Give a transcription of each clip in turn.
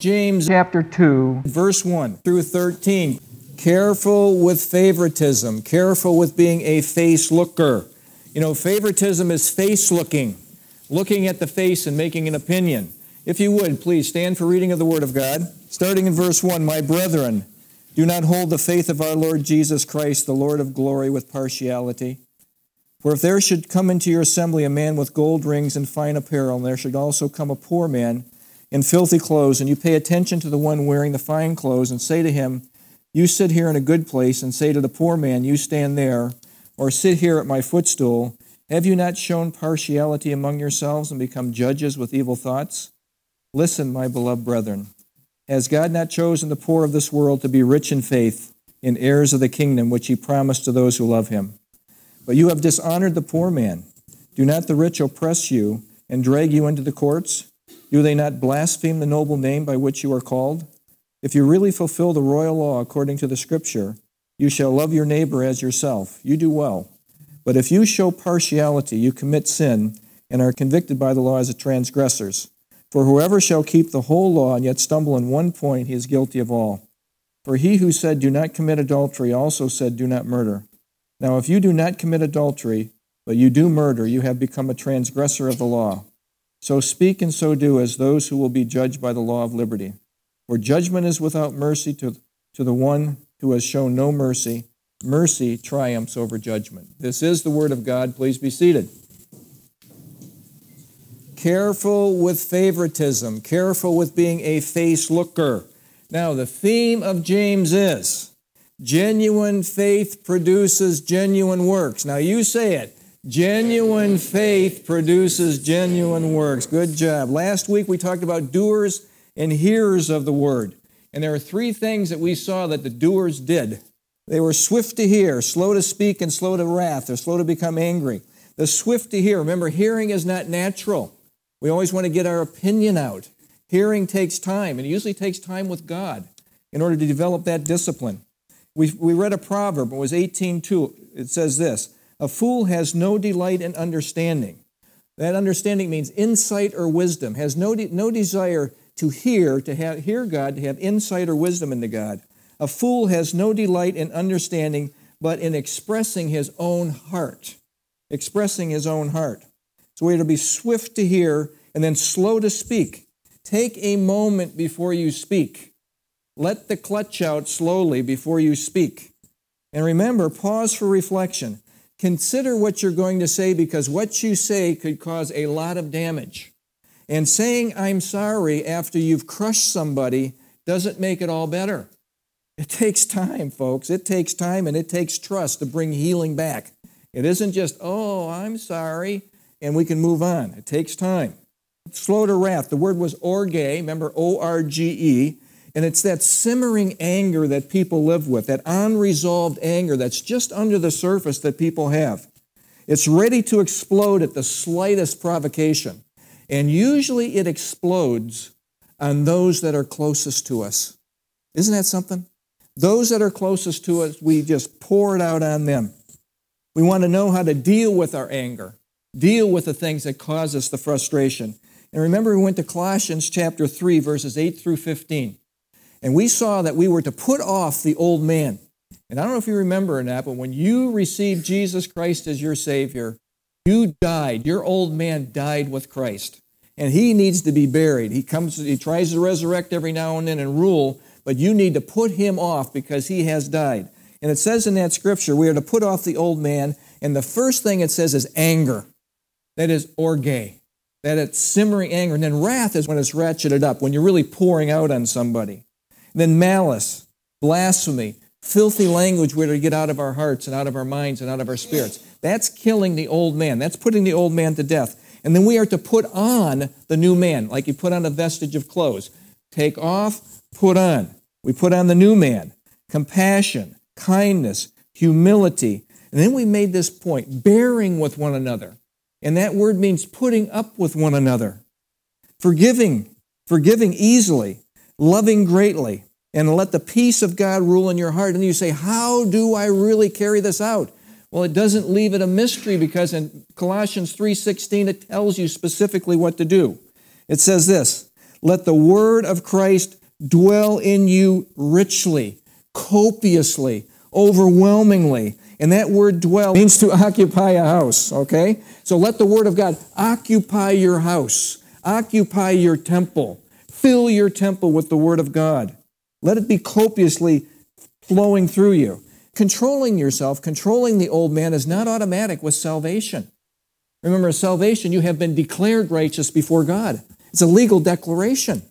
James chapter 2, verse 1 through 13. Careful with favoritism, careful with being a face looker. You know, favoritism is face looking, looking at the face and making an opinion. If you would, please stand for reading of the Word of God. Starting in verse 1 My brethren, do not hold the faith of our Lord Jesus Christ, the Lord of glory, with partiality. For if there should come into your assembly a man with gold rings and fine apparel, and there should also come a poor man in filthy clothes, and you pay attention to the one wearing the fine clothes, and say to him, You sit here in a good place, and say to the poor man, You stand there, or sit here at my footstool, have you not shown partiality among yourselves and become judges with evil thoughts? Listen, my beloved brethren. Has God not chosen the poor of this world to be rich in faith, in heirs of the kingdom which he promised to those who love him? But you have dishonored the poor man. Do not the rich oppress you and drag you into the courts? Do they not blaspheme the noble name by which you are called? If you really fulfill the royal law according to the scripture, you shall love your neighbor as yourself. You do well. But if you show partiality, you commit sin and are convicted by the law as transgressors. For whoever shall keep the whole law and yet stumble in one point, he is guilty of all. For he who said, Do not commit adultery, also said, Do not murder. Now, if you do not commit adultery, but you do murder, you have become a transgressor of the law. So speak and so do as those who will be judged by the law of liberty. For judgment is without mercy to, to the one who has shown no mercy. Mercy triumphs over judgment. This is the word of God. Please be seated. Careful with favoritism, careful with being a face looker. Now, the theme of James is genuine faith produces genuine works. Now, you say it. Genuine faith produces genuine works. Good job. Last week we talked about doers and hearers of the word. And there are three things that we saw that the doers did. They were swift to hear, slow to speak, and slow to wrath. They're slow to become angry. The swift to hear. Remember, hearing is not natural. We always want to get our opinion out. Hearing takes time, and it usually takes time with God in order to develop that discipline. We, we read a proverb, it was 18.2. It says this, A fool has no delight in understanding. That understanding means insight or wisdom, has no, de- no desire to hear, to have, hear God, to have insight or wisdom into God. A fool has no delight in understanding, but in expressing his own heart. Expressing his own heart. So we are to be swift to hear and then slow to speak. Take a moment before you speak. Let the clutch out slowly before you speak. And remember, pause for reflection. Consider what you're going to say because what you say could cause a lot of damage. And saying I'm sorry after you've crushed somebody doesn't make it all better. It takes time, folks. It takes time and it takes trust to bring healing back. It isn't just, oh, I'm sorry and we can move on. It takes time. Slow to wrath. The word was orge, remember O R G E, and it's that simmering anger that people live with, that unresolved anger that's just under the surface that people have. It's ready to explode at the slightest provocation. And usually it explodes on those that are closest to us. Isn't that something? Those that are closest to us, we just pour it out on them. We want to know how to deal with our anger deal with the things that cause us the frustration. And remember, we went to Colossians chapter 3, verses 8 through 15. And we saw that we were to put off the old man. And I don't know if you remember or not, but when you received Jesus Christ as your Savior, you died. Your old man died with Christ. And he needs to be buried. He comes, he tries to resurrect every now and then and rule, but you need to put him off because he has died. And it says in that scripture, we are to put off the old man. And the first thing it says is anger. That is orge. That it's simmering anger. And then wrath is when it's ratcheted up, when you're really pouring out on somebody. Then malice, blasphemy, filthy language we're to get out of our hearts and out of our minds and out of our spirits. That's killing the old man. That's putting the old man to death. And then we are to put on the new man, like you put on a vestige of clothes. Take off, put on. We put on the new man compassion, kindness, humility. And then we made this point bearing with one another. And that word means putting up with one another, forgiving, forgiving easily, loving greatly, and let the peace of God rule in your heart. And you say, How do I really carry this out? Well, it doesn't leave it a mystery because in Colossians 3:16 it tells you specifically what to do. It says this, let the word of Christ dwell in you richly, copiously, overwhelmingly. And that word dwell means to occupy a house, okay? So let the word of God occupy your house, occupy your temple, fill your temple with the word of God. Let it be copiously flowing through you. Controlling yourself, controlling the old man is not automatic with salvation. Remember, salvation, you have been declared righteous before God. It's a legal declaration.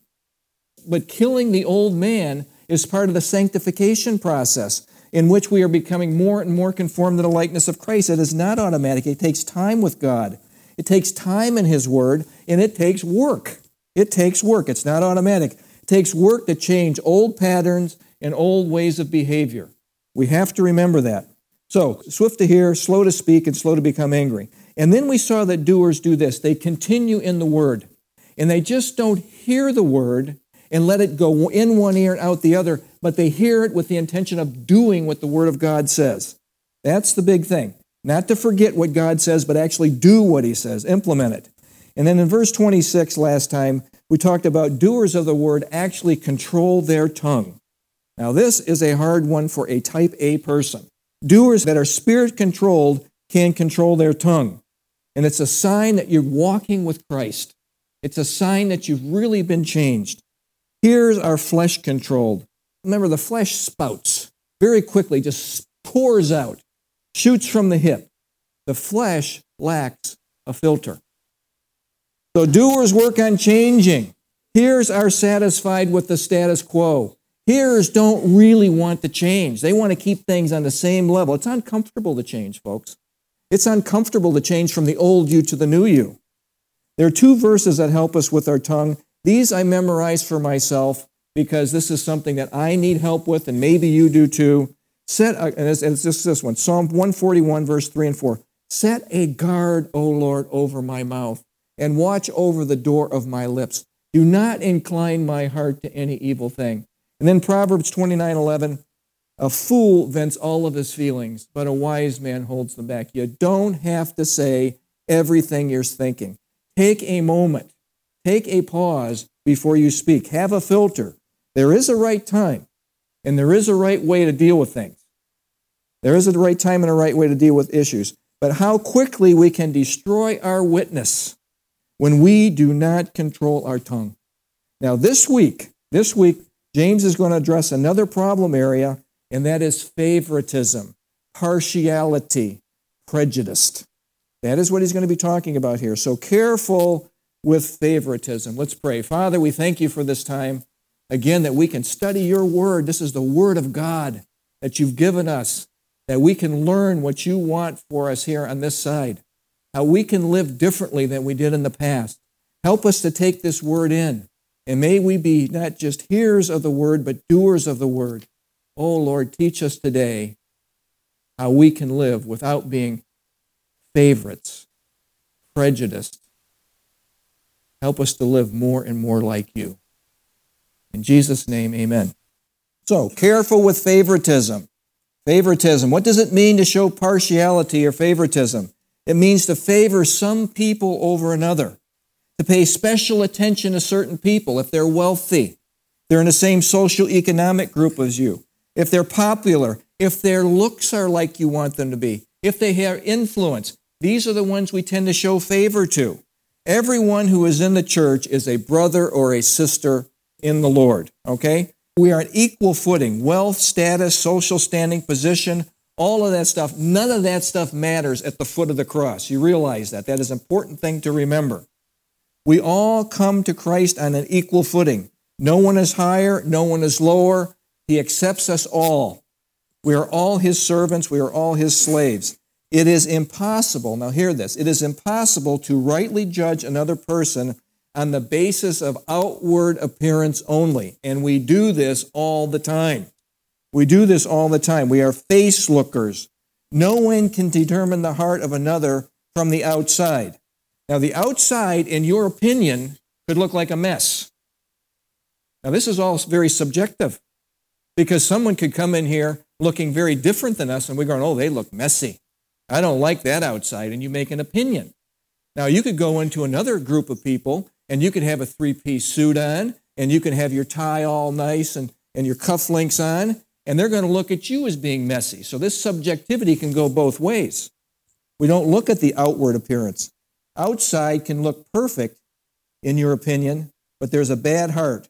But killing the old man is part of the sanctification process in which we are becoming more and more conformed to the likeness of Christ. It is not automatic. It takes time with God. It takes time in His Word, and it takes work. It takes work. It's not automatic. It takes work to change old patterns and old ways of behavior. We have to remember that. So, swift to hear, slow to speak, and slow to become angry. And then we saw that doers do this they continue in the Word, and they just don't hear the Word and let it go in one ear and out the other, but they hear it with the intention of doing what the Word of God says. That's the big thing. Not to forget what God says, but actually do what He says, implement it. And then in verse 26 last time, we talked about doers of the Word actually control their tongue. Now, this is a hard one for a type A person. Doers that are spirit controlled can control their tongue. And it's a sign that you're walking with Christ. It's a sign that you've really been changed. Here's our flesh controlled. Remember, the flesh spouts very quickly, just pours out, shoots from the hip. The flesh lacks a filter. So doers work on changing. Here's are satisfied with the status quo. Hearers don't really want to change. They want to keep things on the same level. It's uncomfortable to change, folks. It's uncomfortable to change from the old you to the new you. There are two verses that help us with our tongue these I memorize for myself because this is something that I need help with, and maybe you do too. Set, a, and it's, it's just this one Psalm 141, verse 3 and 4. Set a guard, O Lord, over my mouth, and watch over the door of my lips. Do not incline my heart to any evil thing. And then Proverbs 29 11. A fool vents all of his feelings, but a wise man holds them back. You don't have to say everything you're thinking. Take a moment Take a pause before you speak. Have a filter. There is a right time, and there is a right way to deal with things. There is a right time and a right way to deal with issues. But how quickly we can destroy our witness when we do not control our tongue. Now, this week, this week, James is going to address another problem area, and that is favoritism, partiality, prejudice. That is what he's going to be talking about here. So careful with favoritism. Let's pray. Father, we thank you for this time. Again, that we can study your word. This is the word of God that you've given us, that we can learn what you want for us here on this side, how we can live differently than we did in the past. Help us to take this word in. And may we be not just hearers of the word, but doers of the word. Oh Lord, teach us today how we can live without being favorites, prejudiced, Help us to live more and more like you. In Jesus' name, amen. So, careful with favoritism. Favoritism. What does it mean to show partiality or favoritism? It means to favor some people over another, to pay special attention to certain people if they're wealthy, they're in the same social economic group as you, if they're popular, if their looks are like you want them to be, if they have influence. These are the ones we tend to show favor to. Everyone who is in the church is a brother or a sister in the Lord, okay? We are on equal footing wealth, status, social standing, position, all of that stuff. None of that stuff matters at the foot of the cross. You realize that. That is an important thing to remember. We all come to Christ on an equal footing. No one is higher, no one is lower. He accepts us all. We are all his servants, we are all his slaves. It is impossible, now hear this, it is impossible to rightly judge another person on the basis of outward appearance only. And we do this all the time. We do this all the time. We are face lookers. No one can determine the heart of another from the outside. Now, the outside, in your opinion, could look like a mess. Now, this is all very subjective because someone could come in here looking very different than us and we're going, oh, they look messy. I don't like that outside, and you make an opinion. Now, you could go into another group of people and you could have a three piece suit on, and you can have your tie all nice and, and your cufflinks on, and they're going to look at you as being messy. So this subjectivity can go both ways. We don't look at the outward appearance. Outside can look perfect, in your opinion, but there's a bad heart.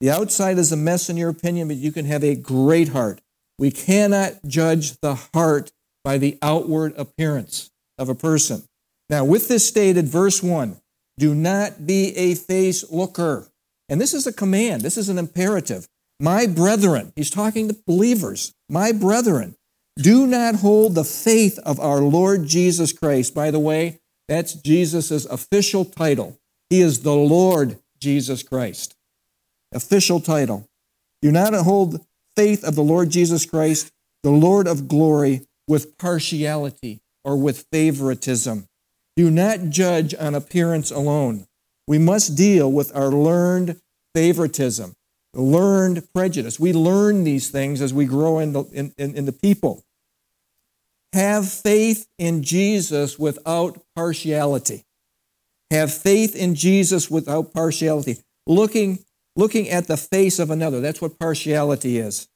The outside is a mess, in your opinion, but you can have a great heart. We cannot judge the heart by the outward appearance of a person. Now, with this stated, verse 1 do not be a face looker. And this is a command, this is an imperative. My brethren, he's talking to believers, my brethren, do not hold the faith of our Lord Jesus Christ. By the way, that's Jesus' official title. He is the Lord Jesus Christ. Official title. Do not hold faith of the Lord Jesus Christ, the Lord of glory, with partiality or with favoritism. Do not judge on appearance alone. We must deal with our learned favoritism, learned prejudice. We learn these things as we grow in the, in, in, in the people. Have faith in Jesus without partiality. Have faith in Jesus without partiality. Looking, looking at the face of another. That's what partiality is.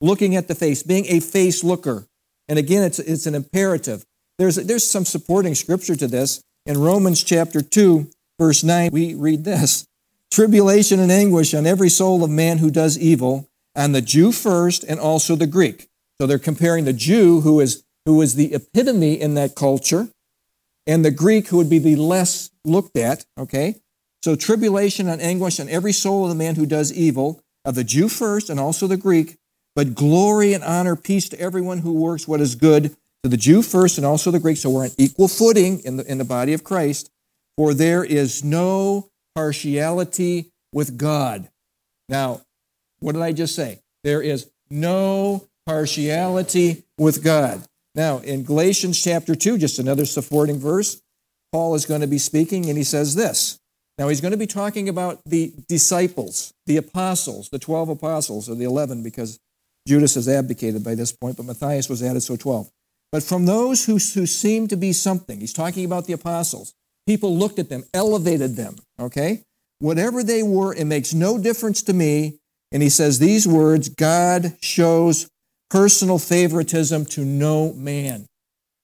Looking at the face, being a face looker. And again, it's, it's an imperative. There's, there's some supporting scripture to this. In Romans chapter 2, verse 9, we read this Tribulation and anguish on every soul of man who does evil, on the Jew first and also the Greek. So they're comparing the Jew, who is, who is the epitome in that culture, and the Greek, who would be the less looked at, okay? So tribulation and anguish on every soul of the man who does evil, of the Jew first and also the Greek, but glory and honor, peace to everyone who works what is good, to the Jew first and also the Greek. So we're on equal footing in the, in the body of Christ. For there is no partiality with God. Now, what did I just say? There is no partiality with God. Now, in Galatians chapter 2, just another supporting verse, Paul is going to be speaking and he says this. Now, he's going to be talking about the disciples, the apostles, the 12 apostles, or the 11, because Judas has abdicated by this point, but Matthias was added, so 12. But from those who, who seemed to be something, he's talking about the apostles. People looked at them, elevated them, okay? Whatever they were, it makes no difference to me. And he says these words God shows personal favoritism to no man.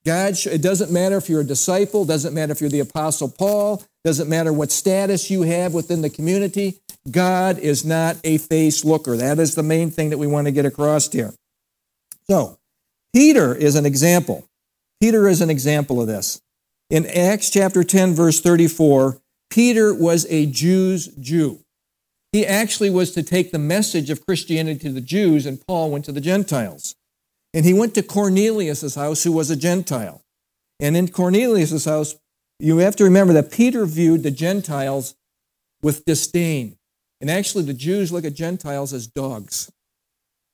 God, it doesn't matter if you're a disciple, doesn't matter if you're the apostle Paul, doesn't matter what status you have within the community. God is not a face looker. That is the main thing that we want to get across here. So, Peter is an example. Peter is an example of this. In Acts chapter 10, verse 34, Peter was a Jew's Jew. He actually was to take the message of Christianity to the Jews, and Paul went to the Gentiles. And he went to Cornelius' house, who was a Gentile. And in Cornelius' house, you have to remember that Peter viewed the Gentiles with disdain. And actually, the Jews look at Gentiles as dogs.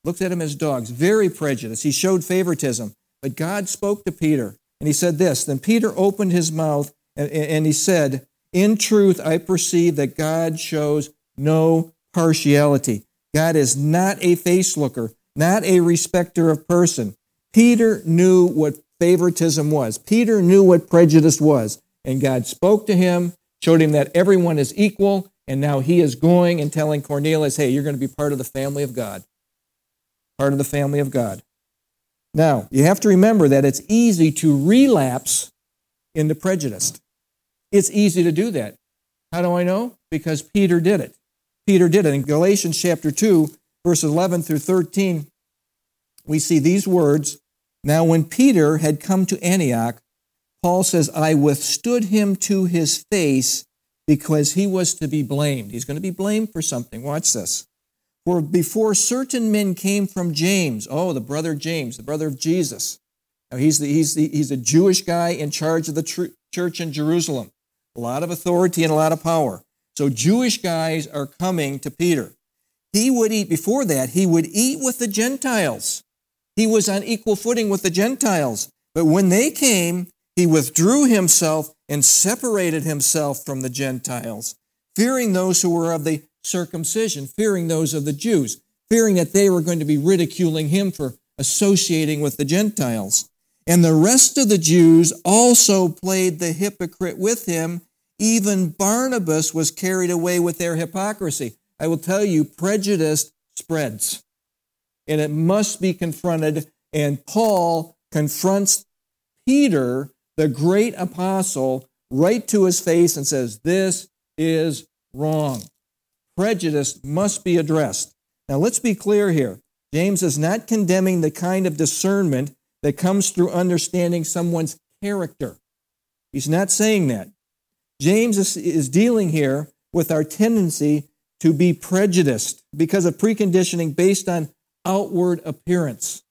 Looked at them as dogs, very prejudiced. He showed favoritism. But God spoke to Peter, and he said this Then Peter opened his mouth, and, and he said, In truth, I perceive that God shows no partiality. God is not a face looker, not a respecter of person. Peter knew what favoritism was. Peter knew what prejudice was. And God spoke to him, showed him that everyone is equal, and now he is going and telling Cornelius, hey, you're going to be part of the family of God. Part of the family of God. Now, you have to remember that it's easy to relapse into prejudice. It's easy to do that. How do I know? Because Peter did it. Peter did it. In Galatians chapter 2, verses 11 through 13, we see these words. Now, when Peter had come to Antioch, Paul says, I withstood him to his face because he was to be blamed. He's going to be blamed for something. Watch this. For before certain men came from James, oh, the brother James, the brother of Jesus. Now, he's, the, he's, the, he's a Jewish guy in charge of the tr- church in Jerusalem. A lot of authority and a lot of power. So Jewish guys are coming to Peter. He would eat, before that, he would eat with the Gentiles. He was on equal footing with the Gentiles. But when they came, he withdrew himself and separated himself from the Gentiles, fearing those who were of the circumcision, fearing those of the Jews, fearing that they were going to be ridiculing him for associating with the Gentiles. And the rest of the Jews also played the hypocrite with him, even Barnabas was carried away with their hypocrisy. I will tell you, prejudice spreads, and it must be confronted. And Paul confronts Peter, the great apostle, right to his face and says, This is wrong. Prejudice must be addressed. Now, let's be clear here. James is not condemning the kind of discernment that comes through understanding someone's character. He's not saying that. James is, is dealing here with our tendency to be prejudiced because of preconditioning based on outward appearance.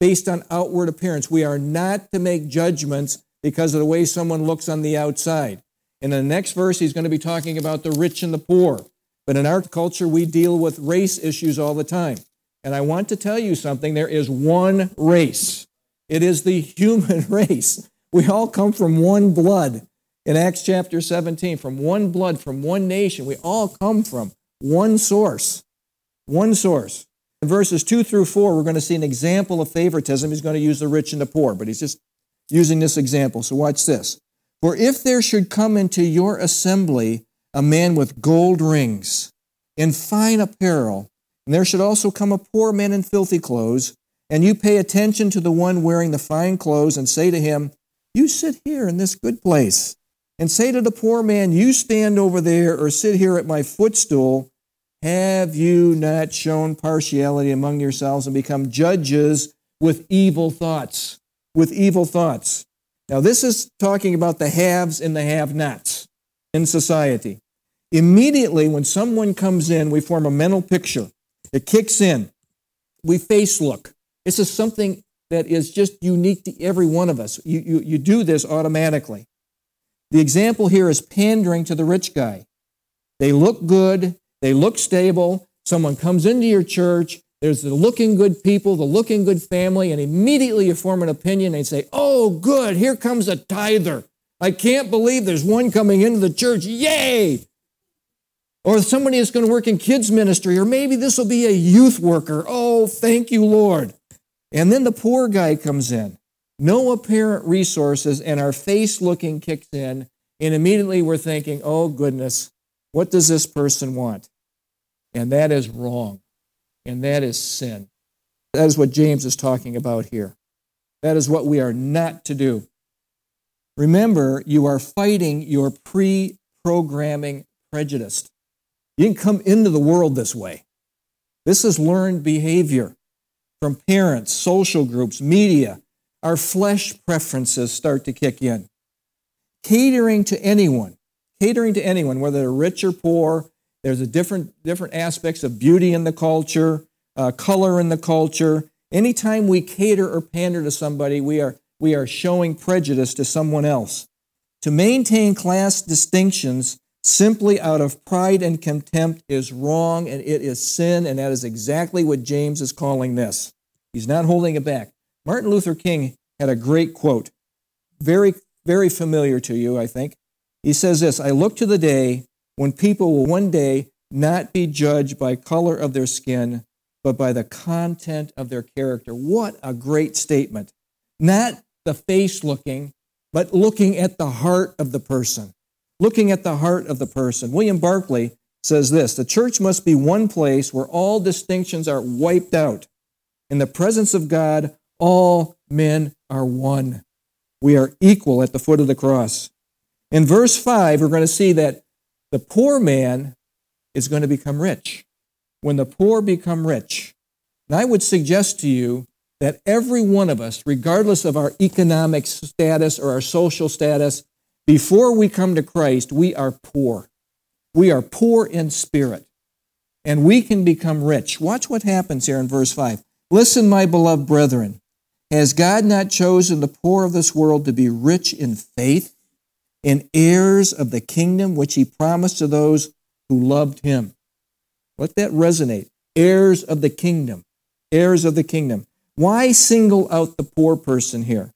Based on outward appearance. We are not to make judgments because of the way someone looks on the outside. In the next verse, he's going to be talking about the rich and the poor. But in our culture, we deal with race issues all the time. And I want to tell you something there is one race, it is the human race. We all come from one blood in Acts chapter 17, from one blood, from one nation. We all come from one source. One source. In verses 2 through 4, we're going to see an example of favoritism. He's going to use the rich and the poor, but he's just using this example. So watch this. For if there should come into your assembly a man with gold rings, in fine apparel, and there should also come a poor man in filthy clothes, and you pay attention to the one wearing the fine clothes, and say to him, You sit here in this good place and say to the poor man, You stand over there or sit here at my footstool, have you not shown partiality among yourselves and become judges with evil thoughts? With evil thoughts. Now, this is talking about the haves and the have nots in society. Immediately, when someone comes in, we form a mental picture. It kicks in. We face look. This is something that is just unique to every one of us. You, you, you do this automatically. The example here is pandering to the rich guy. They look good, they look stable. Someone comes into your church, there's the looking good people, the looking good family, and immediately you form an opinion and say, Oh, good, here comes a tither. I can't believe there's one coming into the church. Yay! Or somebody that's going to work in kids' ministry, or maybe this will be a youth worker. Oh, thank you, Lord. And then the poor guy comes in no apparent resources, and our face looking kicks in, and immediately we're thinking, oh goodness, what does this person want? And that is wrong, and that is sin. That is what James is talking about here. That is what we are not to do. Remember, you are fighting your pre programming prejudice. You didn't come into the world this way. This is learned behavior from parents, social groups, media, our flesh preferences start to kick in. Catering to anyone, catering to anyone, whether they're rich or poor, there's a different, different aspects of beauty in the culture, uh, color in the culture. Anytime we cater or pander to somebody, we are, we are showing prejudice to someone else. To maintain class distinctions simply out of pride and contempt is wrong and it is sin, and that is exactly what James is calling this. He's not holding it back. Martin Luther King had a great quote, very, very familiar to you, I think. He says this I look to the day when people will one day not be judged by color of their skin, but by the content of their character. What a great statement. Not the face looking, but looking at the heart of the person. Looking at the heart of the person. William Barclay says this The church must be one place where all distinctions are wiped out. In the presence of God, all men are one. We are equal at the foot of the cross. In verse 5, we're going to see that the poor man is going to become rich. When the poor become rich, and I would suggest to you that every one of us, regardless of our economic status or our social status, before we come to Christ, we are poor. We are poor in spirit. And we can become rich. Watch what happens here in verse 5. Listen, my beloved brethren. Has God not chosen the poor of this world to be rich in faith and heirs of the kingdom which he promised to those who loved him? Let that resonate. Heirs of the kingdom. Heirs of the kingdom. Why single out the poor person here?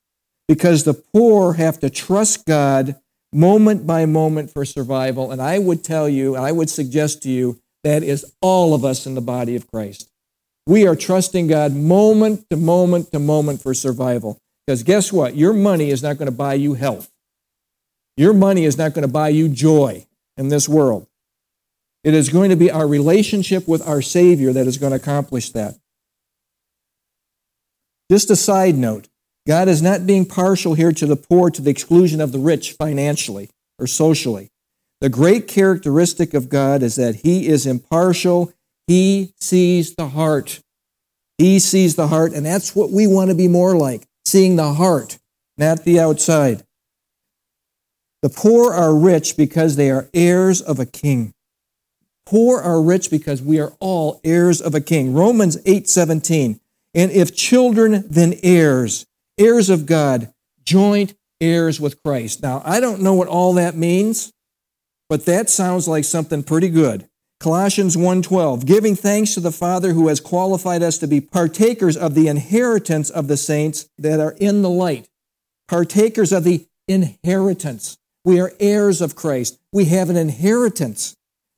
Because the poor have to trust God moment by moment for survival. And I would tell you, and I would suggest to you, that is all of us in the body of Christ. We are trusting God moment to moment to moment for survival. Because guess what? Your money is not going to buy you health. Your money is not going to buy you joy in this world. It is going to be our relationship with our Savior that is going to accomplish that. Just a side note God is not being partial here to the poor to the exclusion of the rich financially or socially. The great characteristic of God is that He is impartial, He sees the heart. He sees the heart, and that's what we want to be more like seeing the heart, not the outside. The poor are rich because they are heirs of a king. Poor are rich because we are all heirs of a king. Romans 8:17. And if children, then heirs, heirs of God, joint heirs with Christ. Now, I don't know what all that means, but that sounds like something pretty good. Colossians 1:12, giving thanks to the Father who has qualified us to be partakers of the inheritance of the saints that are in the light. Partakers of the inheritance. We are heirs of Christ. We have an inheritance.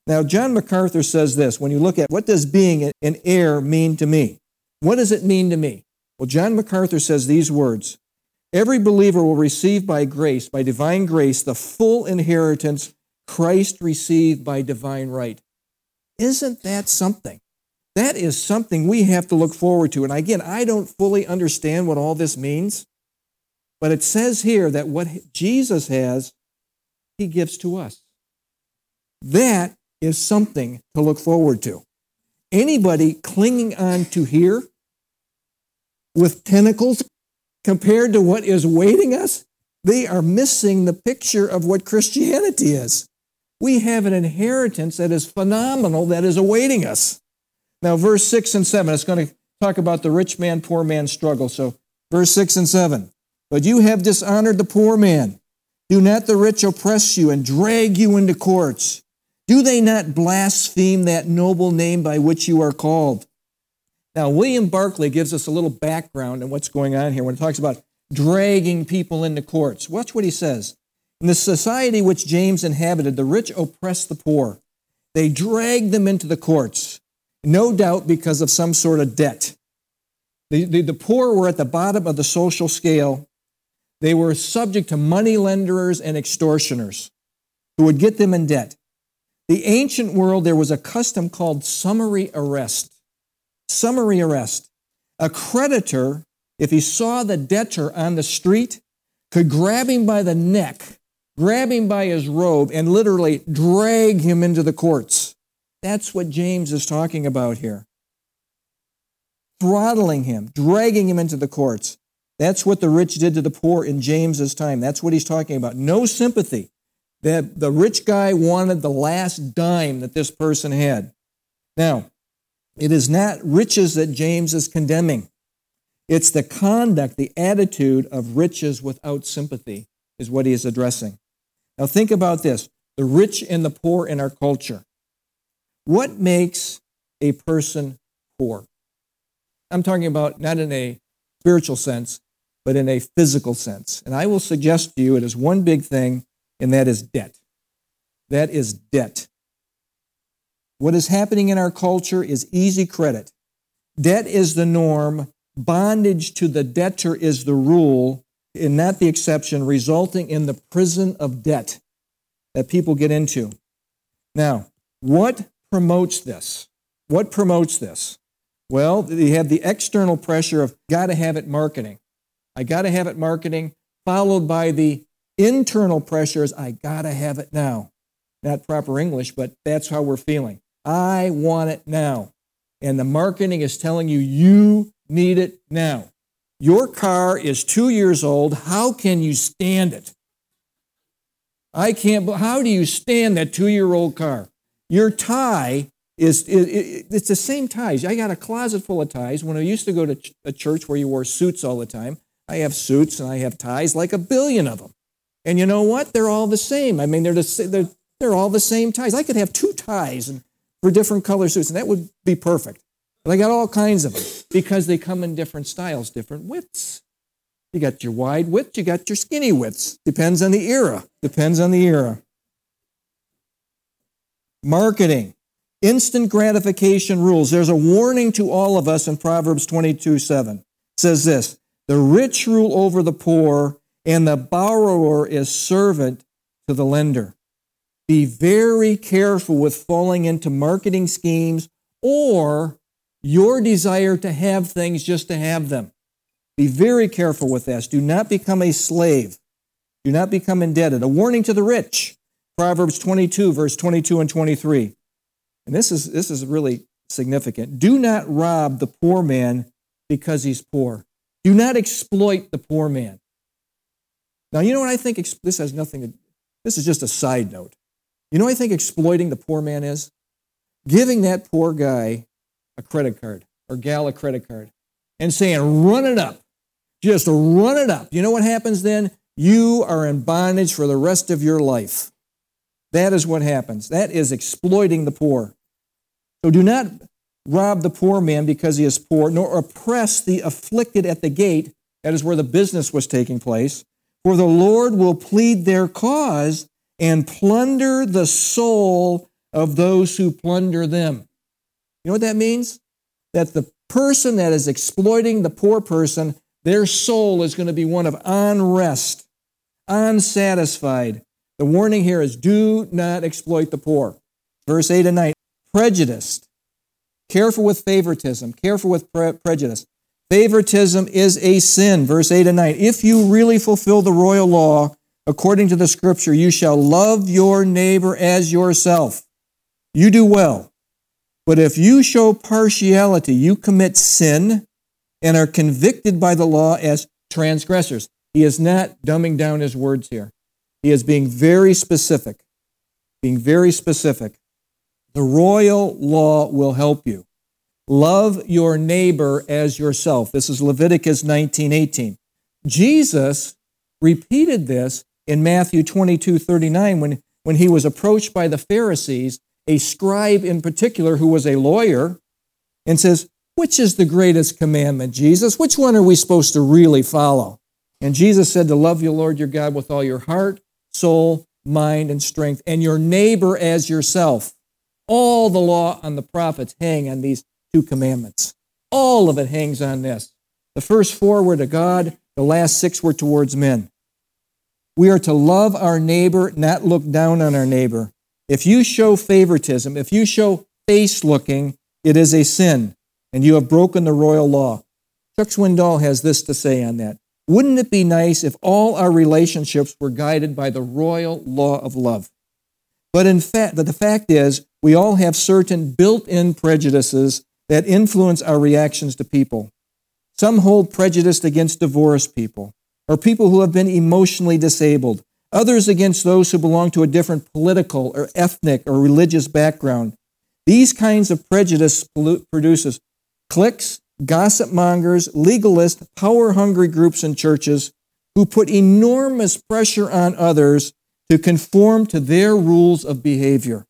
Now, John MacArthur says this when you look at what does being an heir mean to me? What does it mean to me? Well, John MacArthur says these words Every believer will receive by grace, by divine grace, the full inheritance Christ received by divine right. Isn't that something? That is something we have to look forward to. And again, I don't fully understand what all this means, but it says here that what Jesus has, he gives to us. That is something to look forward to. Anybody clinging on to here with tentacles compared to what is waiting us, they are missing the picture of what Christianity is we have an inheritance that is phenomenal that is awaiting us. Now, verse 6 and 7, it's going to talk about the rich man, poor man struggle. So, verse 6 and 7. But you have dishonored the poor man. Do not the rich oppress you and drag you into courts? Do they not blaspheme that noble name by which you are called? Now, William Barclay gives us a little background on what's going on here when he talks about dragging people into courts. Watch what he says. In the society which James inhabited, the rich oppressed the poor. They dragged them into the courts, no doubt because of some sort of debt. The, the, the poor were at the bottom of the social scale. They were subject to money lenders and extortioners who would get them in debt. The ancient world, there was a custom called summary arrest. Summary arrest. A creditor, if he saw the debtor on the street, could grab him by the neck grab him by his robe, and literally drag him into the courts. That's what James is talking about here. Throttling him, dragging him into the courts. That's what the rich did to the poor in James's time. That's what he's talking about. No sympathy. That the rich guy wanted the last dime that this person had. Now, it is not riches that James is condemning. It's the conduct, the attitude of riches without sympathy, is what he is addressing. Now, think about this the rich and the poor in our culture. What makes a person poor? I'm talking about not in a spiritual sense, but in a physical sense. And I will suggest to you it is one big thing, and that is debt. That is debt. What is happening in our culture is easy credit. Debt is the norm, bondage to the debtor is the rule, and not the exception, resulting in the prison of debt that people get into. Now, what promotes this? What promotes this? Well, you have the external pressure of got to have it marketing. I got to have it marketing, followed by the internal pressures I got to have it now. Not proper English, but that's how we're feeling. I want it now. And the marketing is telling you, you need it now. Your car is two years old. How can you stand it? I can't, how do you stand that two year old car? Your tie is, it, it, it's the same ties. I got a closet full of ties. When I used to go to a church where you wore suits all the time, I have suits and I have ties, like a billion of them. And you know what? They're all the same. I mean, they're, the, they're, they're all the same ties. I could have two ties for different color suits, and that would be perfect. But I got all kinds of them because they come in different styles, different widths. You got your wide width, you got your skinny widths. Depends on the era. Depends on the era. Marketing. Instant gratification rules. There's a warning to all of us in Proverbs 22 7. It says this The rich rule over the poor, and the borrower is servant to the lender. Be very careful with falling into marketing schemes or your desire to have things just to have them. Be very careful with this. Do not become a slave. Do not become indebted. A warning to the rich. Proverbs 22, verse 22 and 23. And this is, this is really significant. Do not rob the poor man because he's poor. Do not exploit the poor man. Now, you know what I think? This has nothing to, this is just a side note. You know what I think exploiting the poor man is? Giving that poor guy a credit card or gal a credit card and saying, run it up. Just run it up. You know what happens then? You are in bondage for the rest of your life. That is what happens. That is exploiting the poor. So do not rob the poor man because he is poor, nor oppress the afflicted at the gate. That is where the business was taking place. For the Lord will plead their cause and plunder the soul of those who plunder them. You know what that means? That the person that is exploiting the poor person, their soul is going to be one of unrest, unsatisfied. The warning here is do not exploit the poor. Verse 8 and 9 prejudiced, careful with favoritism, careful with pre- prejudice. Favoritism is a sin. Verse 8 and 9. If you really fulfill the royal law according to the scripture, you shall love your neighbor as yourself. You do well. But if you show partiality, you commit sin and are convicted by the law as transgressors. He is not dumbing down his words here. He is being very specific. Being very specific. The royal law will help you. Love your neighbor as yourself. This is Leviticus 19:18. Jesus repeated this in Matthew 22, 39, when, when he was approached by the Pharisees, a scribe in particular who was a lawyer, and says, Which is the greatest commandment, Jesus? Which one are we supposed to really follow? And Jesus said to love your Lord your God with all your heart, soul, mind, and strength, and your neighbor as yourself. All the law and the prophets hang on these two commandments. All of it hangs on this. The first four were to God, the last six were towards men. We are to love our neighbor, not look down on our neighbor. If you show favoritism, if you show face looking, it is a sin, and you have broken the royal law. Chuck Swindoll has this to say on that. Wouldn't it be nice if all our relationships were guided by the royal law of love? But in fact, the fact is, we all have certain built-in prejudices that influence our reactions to people. Some hold prejudice against divorced people or people who have been emotionally disabled, others against those who belong to a different political or ethnic or religious background. These kinds of prejudice produces cliques, gossip mongers, legalists, power hungry groups and churches who put enormous pressure on others to conform to their rules of behavior.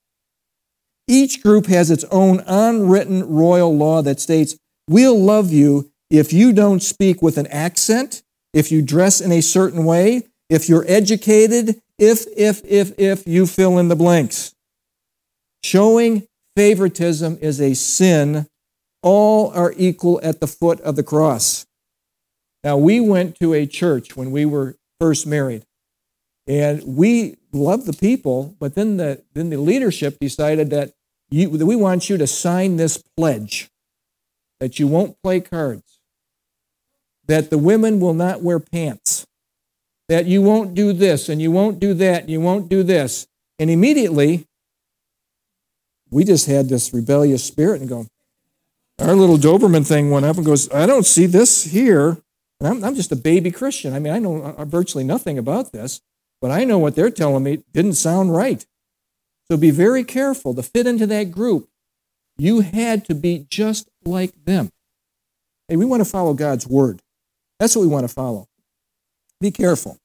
Each group has its own unwritten royal law that states, We'll love you if you don't speak with an accent, if you dress in a certain way, if you're educated, if, if, if, if you fill in the blanks. Showing favoritism is a sin. All are equal at the foot of the cross. Now, we went to a church when we were first married. And we loved the people, but then the, then the leadership decided that, you, that we want you to sign this pledge that you won't play cards, that the women will not wear pants, that you won't do this and you won't do that and you won't do this. And immediately, we just had this rebellious spirit and go, our little Doberman thing went up and goes, I don't see this here. And I'm, I'm just a baby Christian. I mean, I know uh, uh, virtually nothing about this. But I know what they're telling me didn't sound right. So be very careful to fit into that group. You had to be just like them. Hey, we want to follow God's word. That's what we want to follow. Be careful.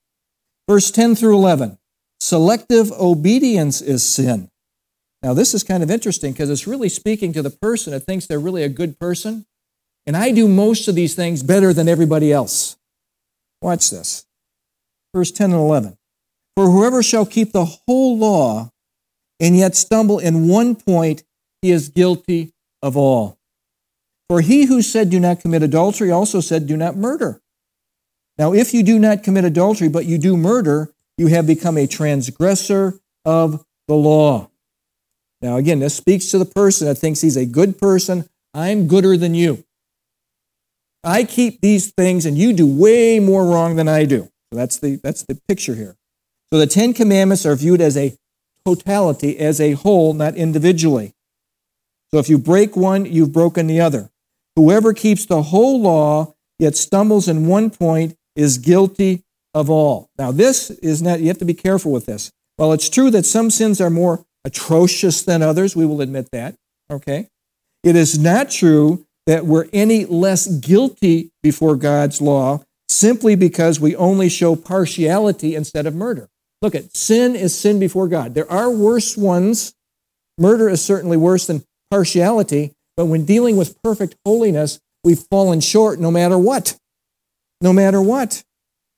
Verse 10 through 11 selective obedience is sin. Now, this is kind of interesting because it's really speaking to the person that thinks they're really a good person. And I do most of these things better than everybody else. Watch this. Verse 10 and 11. For whoever shall keep the whole law and yet stumble in one point, he is guilty of all. For he who said, Do not commit adultery, also said, Do not murder. Now, if you do not commit adultery, but you do murder, you have become a transgressor of the law. Now, again, this speaks to the person that thinks he's a good person. I'm gooder than you. I keep these things and you do way more wrong than I do. So that's the, that's the picture here. So the Ten Commandments are viewed as a totality, as a whole, not individually. So if you break one, you've broken the other. Whoever keeps the whole law yet stumbles in one point is guilty of all. Now, this is not, you have to be careful with this. While it's true that some sins are more atrocious than others, we will admit that, okay? It is not true that we're any less guilty before God's law simply because we only show partiality instead of murder. Look at sin is sin before God. There are worse ones. Murder is certainly worse than partiality, but when dealing with perfect holiness, we've fallen short no matter what. No matter what.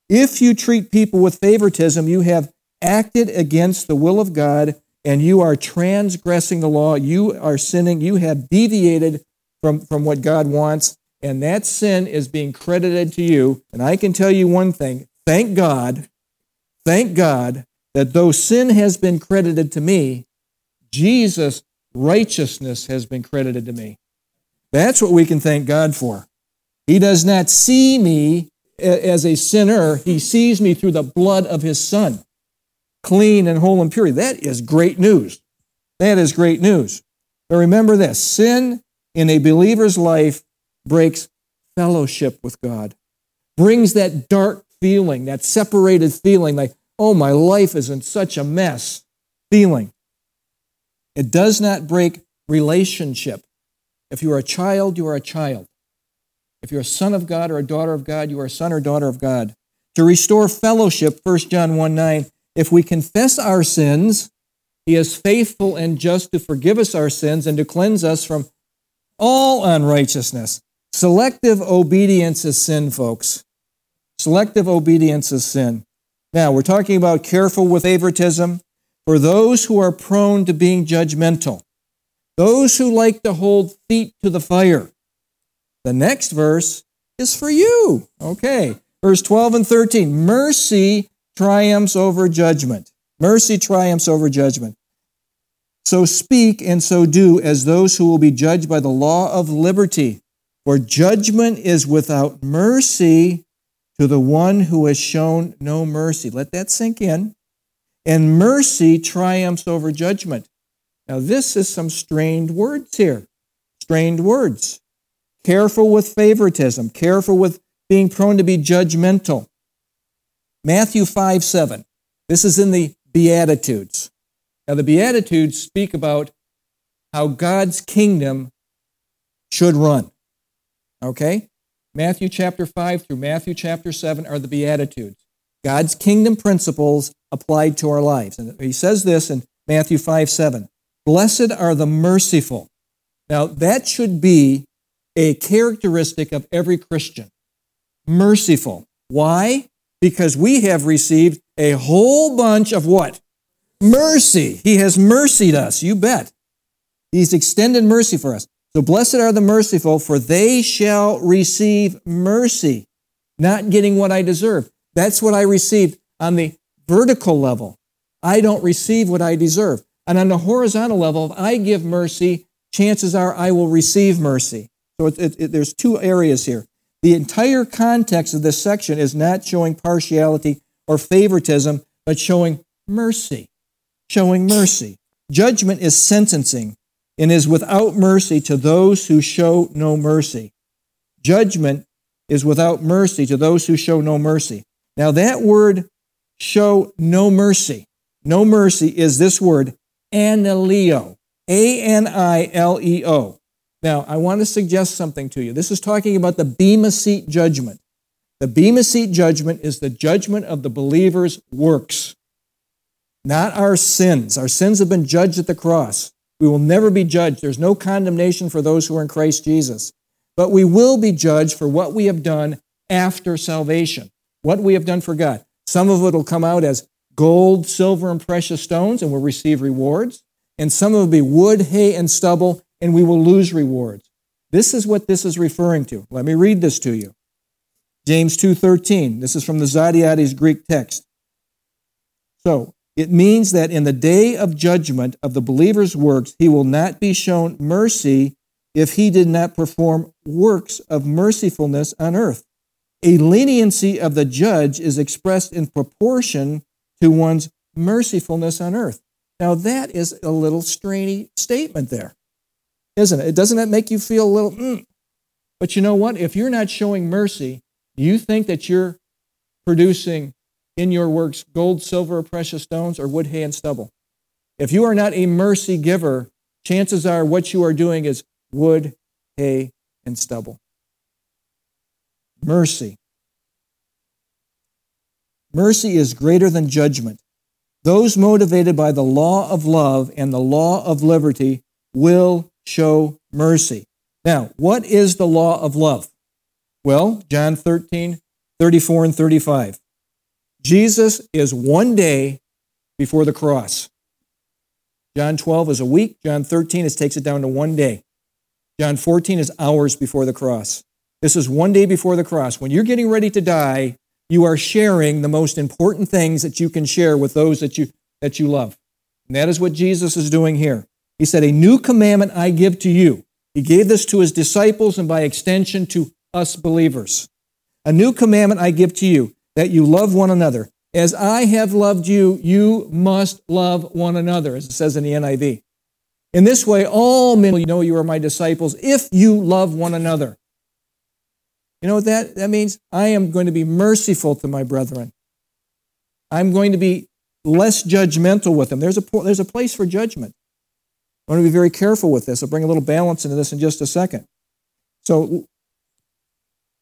If you treat people with favoritism, you have acted against the will of God and you are transgressing the law. You are sinning. You have deviated from, from what God wants, and that sin is being credited to you. And I can tell you one thing thank God, thank God that though sin has been credited to me, Jesus' righteousness has been credited to me. That's what we can thank God for. He does not see me as a sinner, He sees me through the blood of His Son, clean and whole and pure. That is great news. That is great news. But remember this sin in a believer's life breaks fellowship with God, brings that dark feeling, that separated feeling, like, oh, my life is in such a mess feeling. It does not break relationship. If you are a child, you are a child. If you're a son of God or a daughter of God, you are a son or daughter of God. To restore fellowship, 1 John 1 9, if we confess our sins, he is faithful and just to forgive us our sins and to cleanse us from all unrighteousness. Selective obedience is sin, folks. Selective obedience is sin. Now, we're talking about careful with favoritism for those who are prone to being judgmental, those who like to hold feet to the fire. The next verse is for you. Okay, verse 12 and 13. Mercy triumphs over judgment. Mercy triumphs over judgment. So speak and so do as those who will be judged by the law of liberty. For judgment is without mercy to the one who has shown no mercy. Let that sink in. And mercy triumphs over judgment. Now, this is some strained words here. Strained words. Careful with favoritism, careful with being prone to be judgmental. Matthew 5 7. This is in the Beatitudes. Now, the Beatitudes speak about how God's kingdom should run. Okay? Matthew chapter 5 through Matthew chapter 7 are the Beatitudes. God's kingdom principles applied to our lives. And he says this in Matthew 5 7. Blessed are the merciful. Now, that should be a characteristic of every Christian merciful. Why? Because we have received a whole bunch of what? Mercy. He has mercied us, you bet. He's extended mercy for us. So blessed are the merciful, for they shall receive mercy. Not getting what I deserve. That's what I received on the vertical level. I don't receive what I deserve. And on the horizontal level, if I give mercy, chances are I will receive mercy. So it, it, it, there's two areas here. The entire context of this section is not showing partiality or favoritism, but showing mercy showing mercy. Judgment is sentencing and is without mercy to those who show no mercy. Judgment is without mercy to those who show no mercy. Now, that word show no mercy, no mercy is this word, anileo, A N I L E O. Now, I want to suggest something to you. This is talking about the Bema Seat judgment. The Bema Seat judgment is the judgment of the believer's works not our sins. Our sins have been judged at the cross. We will never be judged. There's no condemnation for those who are in Christ Jesus. But we will be judged for what we have done after salvation, what we have done for God. Some of it will come out as gold, silver, and precious stones, and we'll receive rewards. And some of it will be wood, hay, and stubble, and we will lose rewards. This is what this is referring to. Let me read this to you. James 2.13. This is from the Zodhiates Greek text. So it means that in the day of judgment of the believer's works, he will not be shown mercy if he did not perform works of mercifulness on earth. A leniency of the judge is expressed in proportion to one's mercifulness on earth. Now, that is a little strainy statement there, isn't it? Doesn't that make you feel a little, mm. but you know what? If you're not showing mercy, do you think that you're producing in your works gold, silver, precious stones, or wood, hay, and stubble? If you are not a mercy giver, chances are what you are doing is wood, hay, and stubble. Mercy. Mercy is greater than judgment. Those motivated by the law of love and the law of liberty will show mercy. Now, what is the law of love? Well, John 13, 34 and 35. Jesus is one day before the cross. John 12 is a week. John 13 is takes it down to one day. John 14 is hours before the cross. This is one day before the cross. When you're getting ready to die, you are sharing the most important things that you can share with those that you, that you love. And that is what Jesus is doing here. He said, A new commandment I give to you. He gave this to his disciples and by extension to us believers. A new commandment I give to you, that you love one another. As I have loved you, you must love one another, as it says in the NIV. In this way, all men will know you are my disciples if you love one another. You know what that, that means? I am going to be merciful to my brethren. I'm going to be less judgmental with them. There's a, there's a place for judgment. I want to be very careful with this. I'll bring a little balance into this in just a second. So,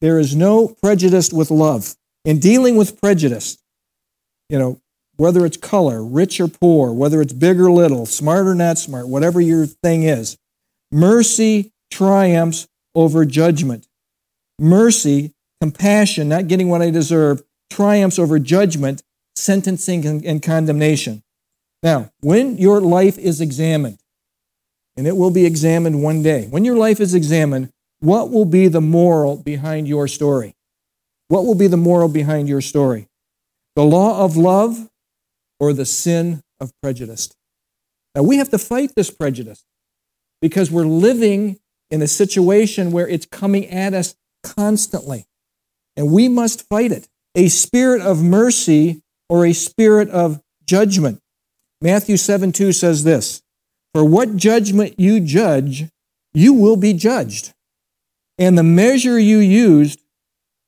there is no prejudice with love. In dealing with prejudice, you know, whether it's color, rich or poor, whether it's big or little, smart or not smart, whatever your thing is, mercy triumphs over judgment. Mercy, compassion, not getting what I deserve, triumphs over judgment, sentencing, and, condemnation. Now, when your life is examined, and it will be examined one day, when your life is examined, what will be the moral behind your story? What will be the moral behind your story? The law of love or the sin of prejudice? Now, we have to fight this prejudice because we're living in a situation where it's coming at us constantly. And we must fight it. A spirit of mercy or a spirit of judgment. Matthew 7 2 says this For what judgment you judge, you will be judged. And the measure you used,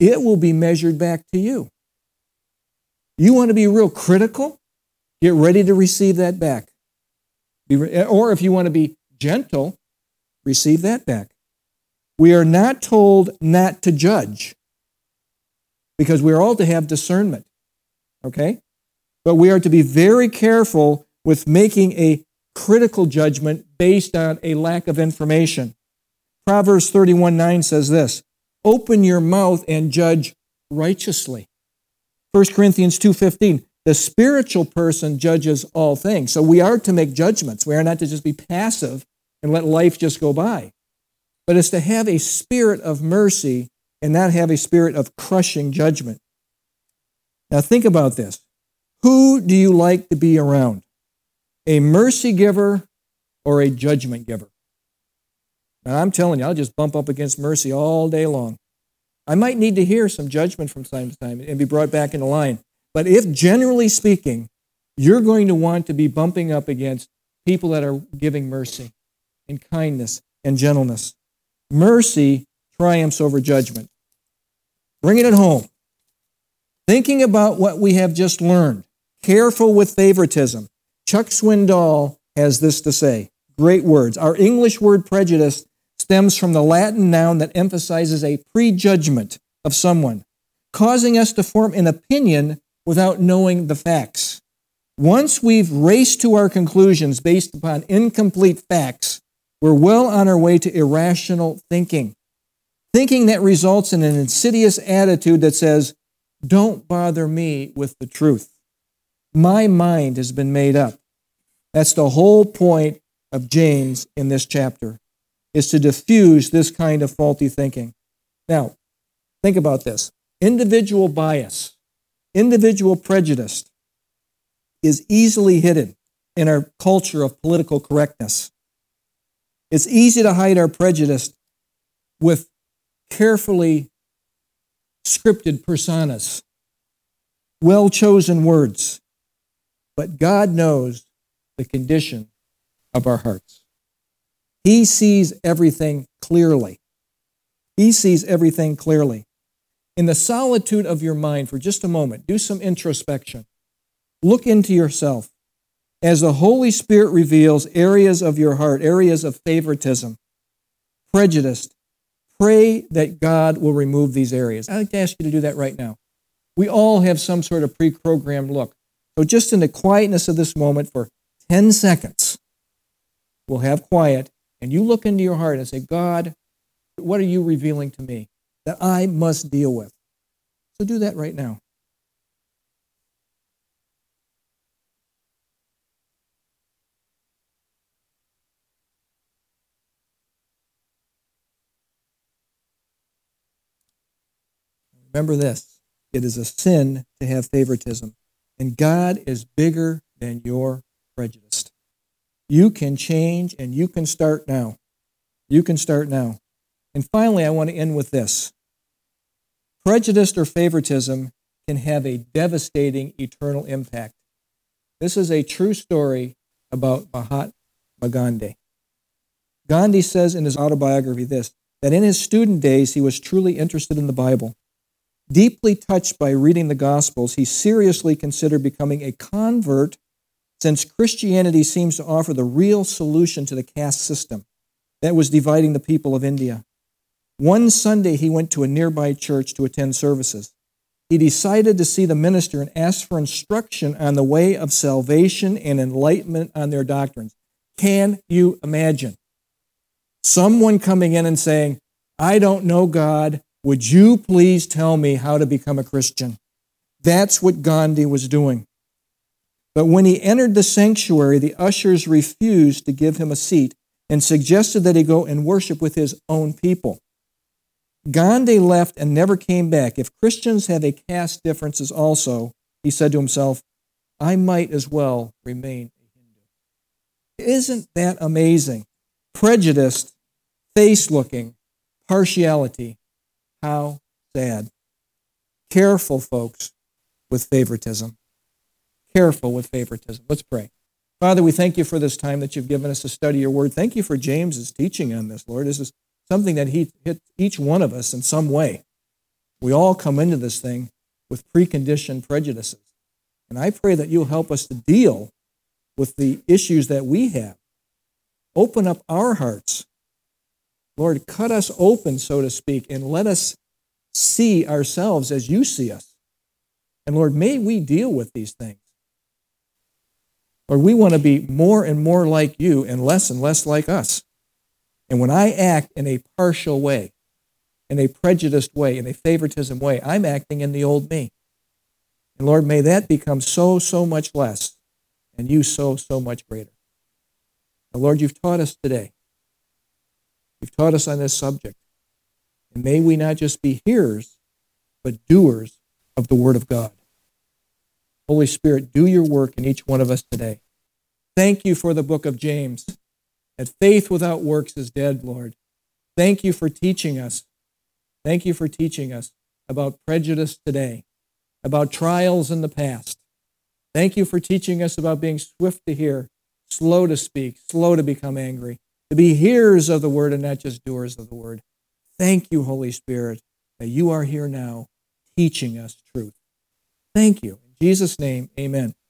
it will be measured back to you. You want to be real critical? Get ready to receive that back. Or if you want to be gentle, receive that back. We are not told not to judge because we are all to have discernment. Okay? But we are to be very careful with making a critical judgment based on a lack of information. Proverbs 31 9 says this Open your mouth and judge righteously. 1 Corinthians 2:15 The spiritual person judges all things. So we are to make judgments. We are not to just be passive and let life just go by but it's to have a spirit of mercy and not have a spirit of crushing judgment. Now, think about this. Who do you like to be around? A mercy giver or a judgment giver? And I'm telling you, I'll just bump up against mercy all day long. I might need to hear some judgment from time to time and be brought back into line. But if generally speaking, you're going to want to be bumping up against people that are giving mercy and kindness and gentleness. Mercy triumphs over judgment. Bringing it home. Thinking about what we have just learned. Careful with favoritism. Chuck Swindoll has this to say. Great words. Our English word prejudice stems from the Latin noun that emphasizes a prejudgment of someone, causing us to form an opinion without knowing the facts. Once we've raced to our conclusions based upon incomplete facts, we're well on our way to irrational thinking. Thinking that results in an insidious attitude that says, Don't bother me with the truth. My mind has been made up. That's the whole point of James in this chapter, is to diffuse this kind of faulty thinking. Now, think about this individual bias, individual prejudice is easily hidden in our culture of political correctness. It's easy to hide our prejudice with carefully scripted personas, well chosen words. But God knows the condition of our hearts. He sees everything clearly. He sees everything clearly. In the solitude of your mind, for just a moment, do some introspection. Look into yourself as the Holy Spirit reveals areas of your heart, areas of favoritism, prejudice. Pray that God will remove these areas. I'd like to ask you to do that right now. We all have some sort of pre programmed look. So, just in the quietness of this moment for 10 seconds, we'll have quiet, and you look into your heart and say, God, what are you revealing to me that I must deal with? So, do that right now. Remember this it is a sin to have favoritism, and God is bigger than your prejudice. You can change and you can start now. You can start now. And finally, I want to end with this prejudice or favoritism can have a devastating eternal impact. This is a true story about Mahatma Gandhi. Gandhi says in his autobiography this that in his student days he was truly interested in the Bible. Deeply touched by reading the Gospels, he seriously considered becoming a convert since Christianity seems to offer the real solution to the caste system that was dividing the people of India. One Sunday, he went to a nearby church to attend services. He decided to see the minister and ask for instruction on the way of salvation and enlightenment on their doctrines. Can you imagine? Someone coming in and saying, I don't know God. Would you please tell me how to become a Christian? That's what Gandhi was doing. But when he entered the sanctuary, the ushers refused to give him a seat and suggested that he go and worship with his own people. Gandhi left and never came back. If Christians have a caste differences also, he said to himself, I might as well remain a Hindu. Isn't that amazing? Prejudiced, face looking, partiality, how sad. Careful, folks, with favoritism. Careful with favoritism. Let's pray. Father, we thank you for this time that you've given us to study your word. Thank you for James's teaching on this, Lord. This is something that he hit each one of us in some way. We all come into this thing with preconditioned prejudices. And I pray that you'll help us to deal with the issues that we have. Open up our hearts Lord, cut us open, so to speak, and let us see ourselves as you see us. And Lord, may we deal with these things. Lord, we want to be more and more like you and less and less like us. And when I act in a partial way, in a prejudiced way, in a favoritism way, I'm acting in the old me. And Lord, may that become so, so much less, and you so, so much greater. Now, Lord, you've taught us today You've taught us on this subject. And may we not just be hearers, but doers of the Word of God. Holy Spirit, do your work in each one of us today. Thank you for the book of James. That faith without works is dead, Lord. Thank you for teaching us. Thank you for teaching us about prejudice today, about trials in the past. Thank you for teaching us about being swift to hear, slow to speak, slow to become angry to be hearers of the word and not just doers of the word. Thank you, Holy Spirit, that you are here now teaching us truth. Thank you. Jesus' name, amen.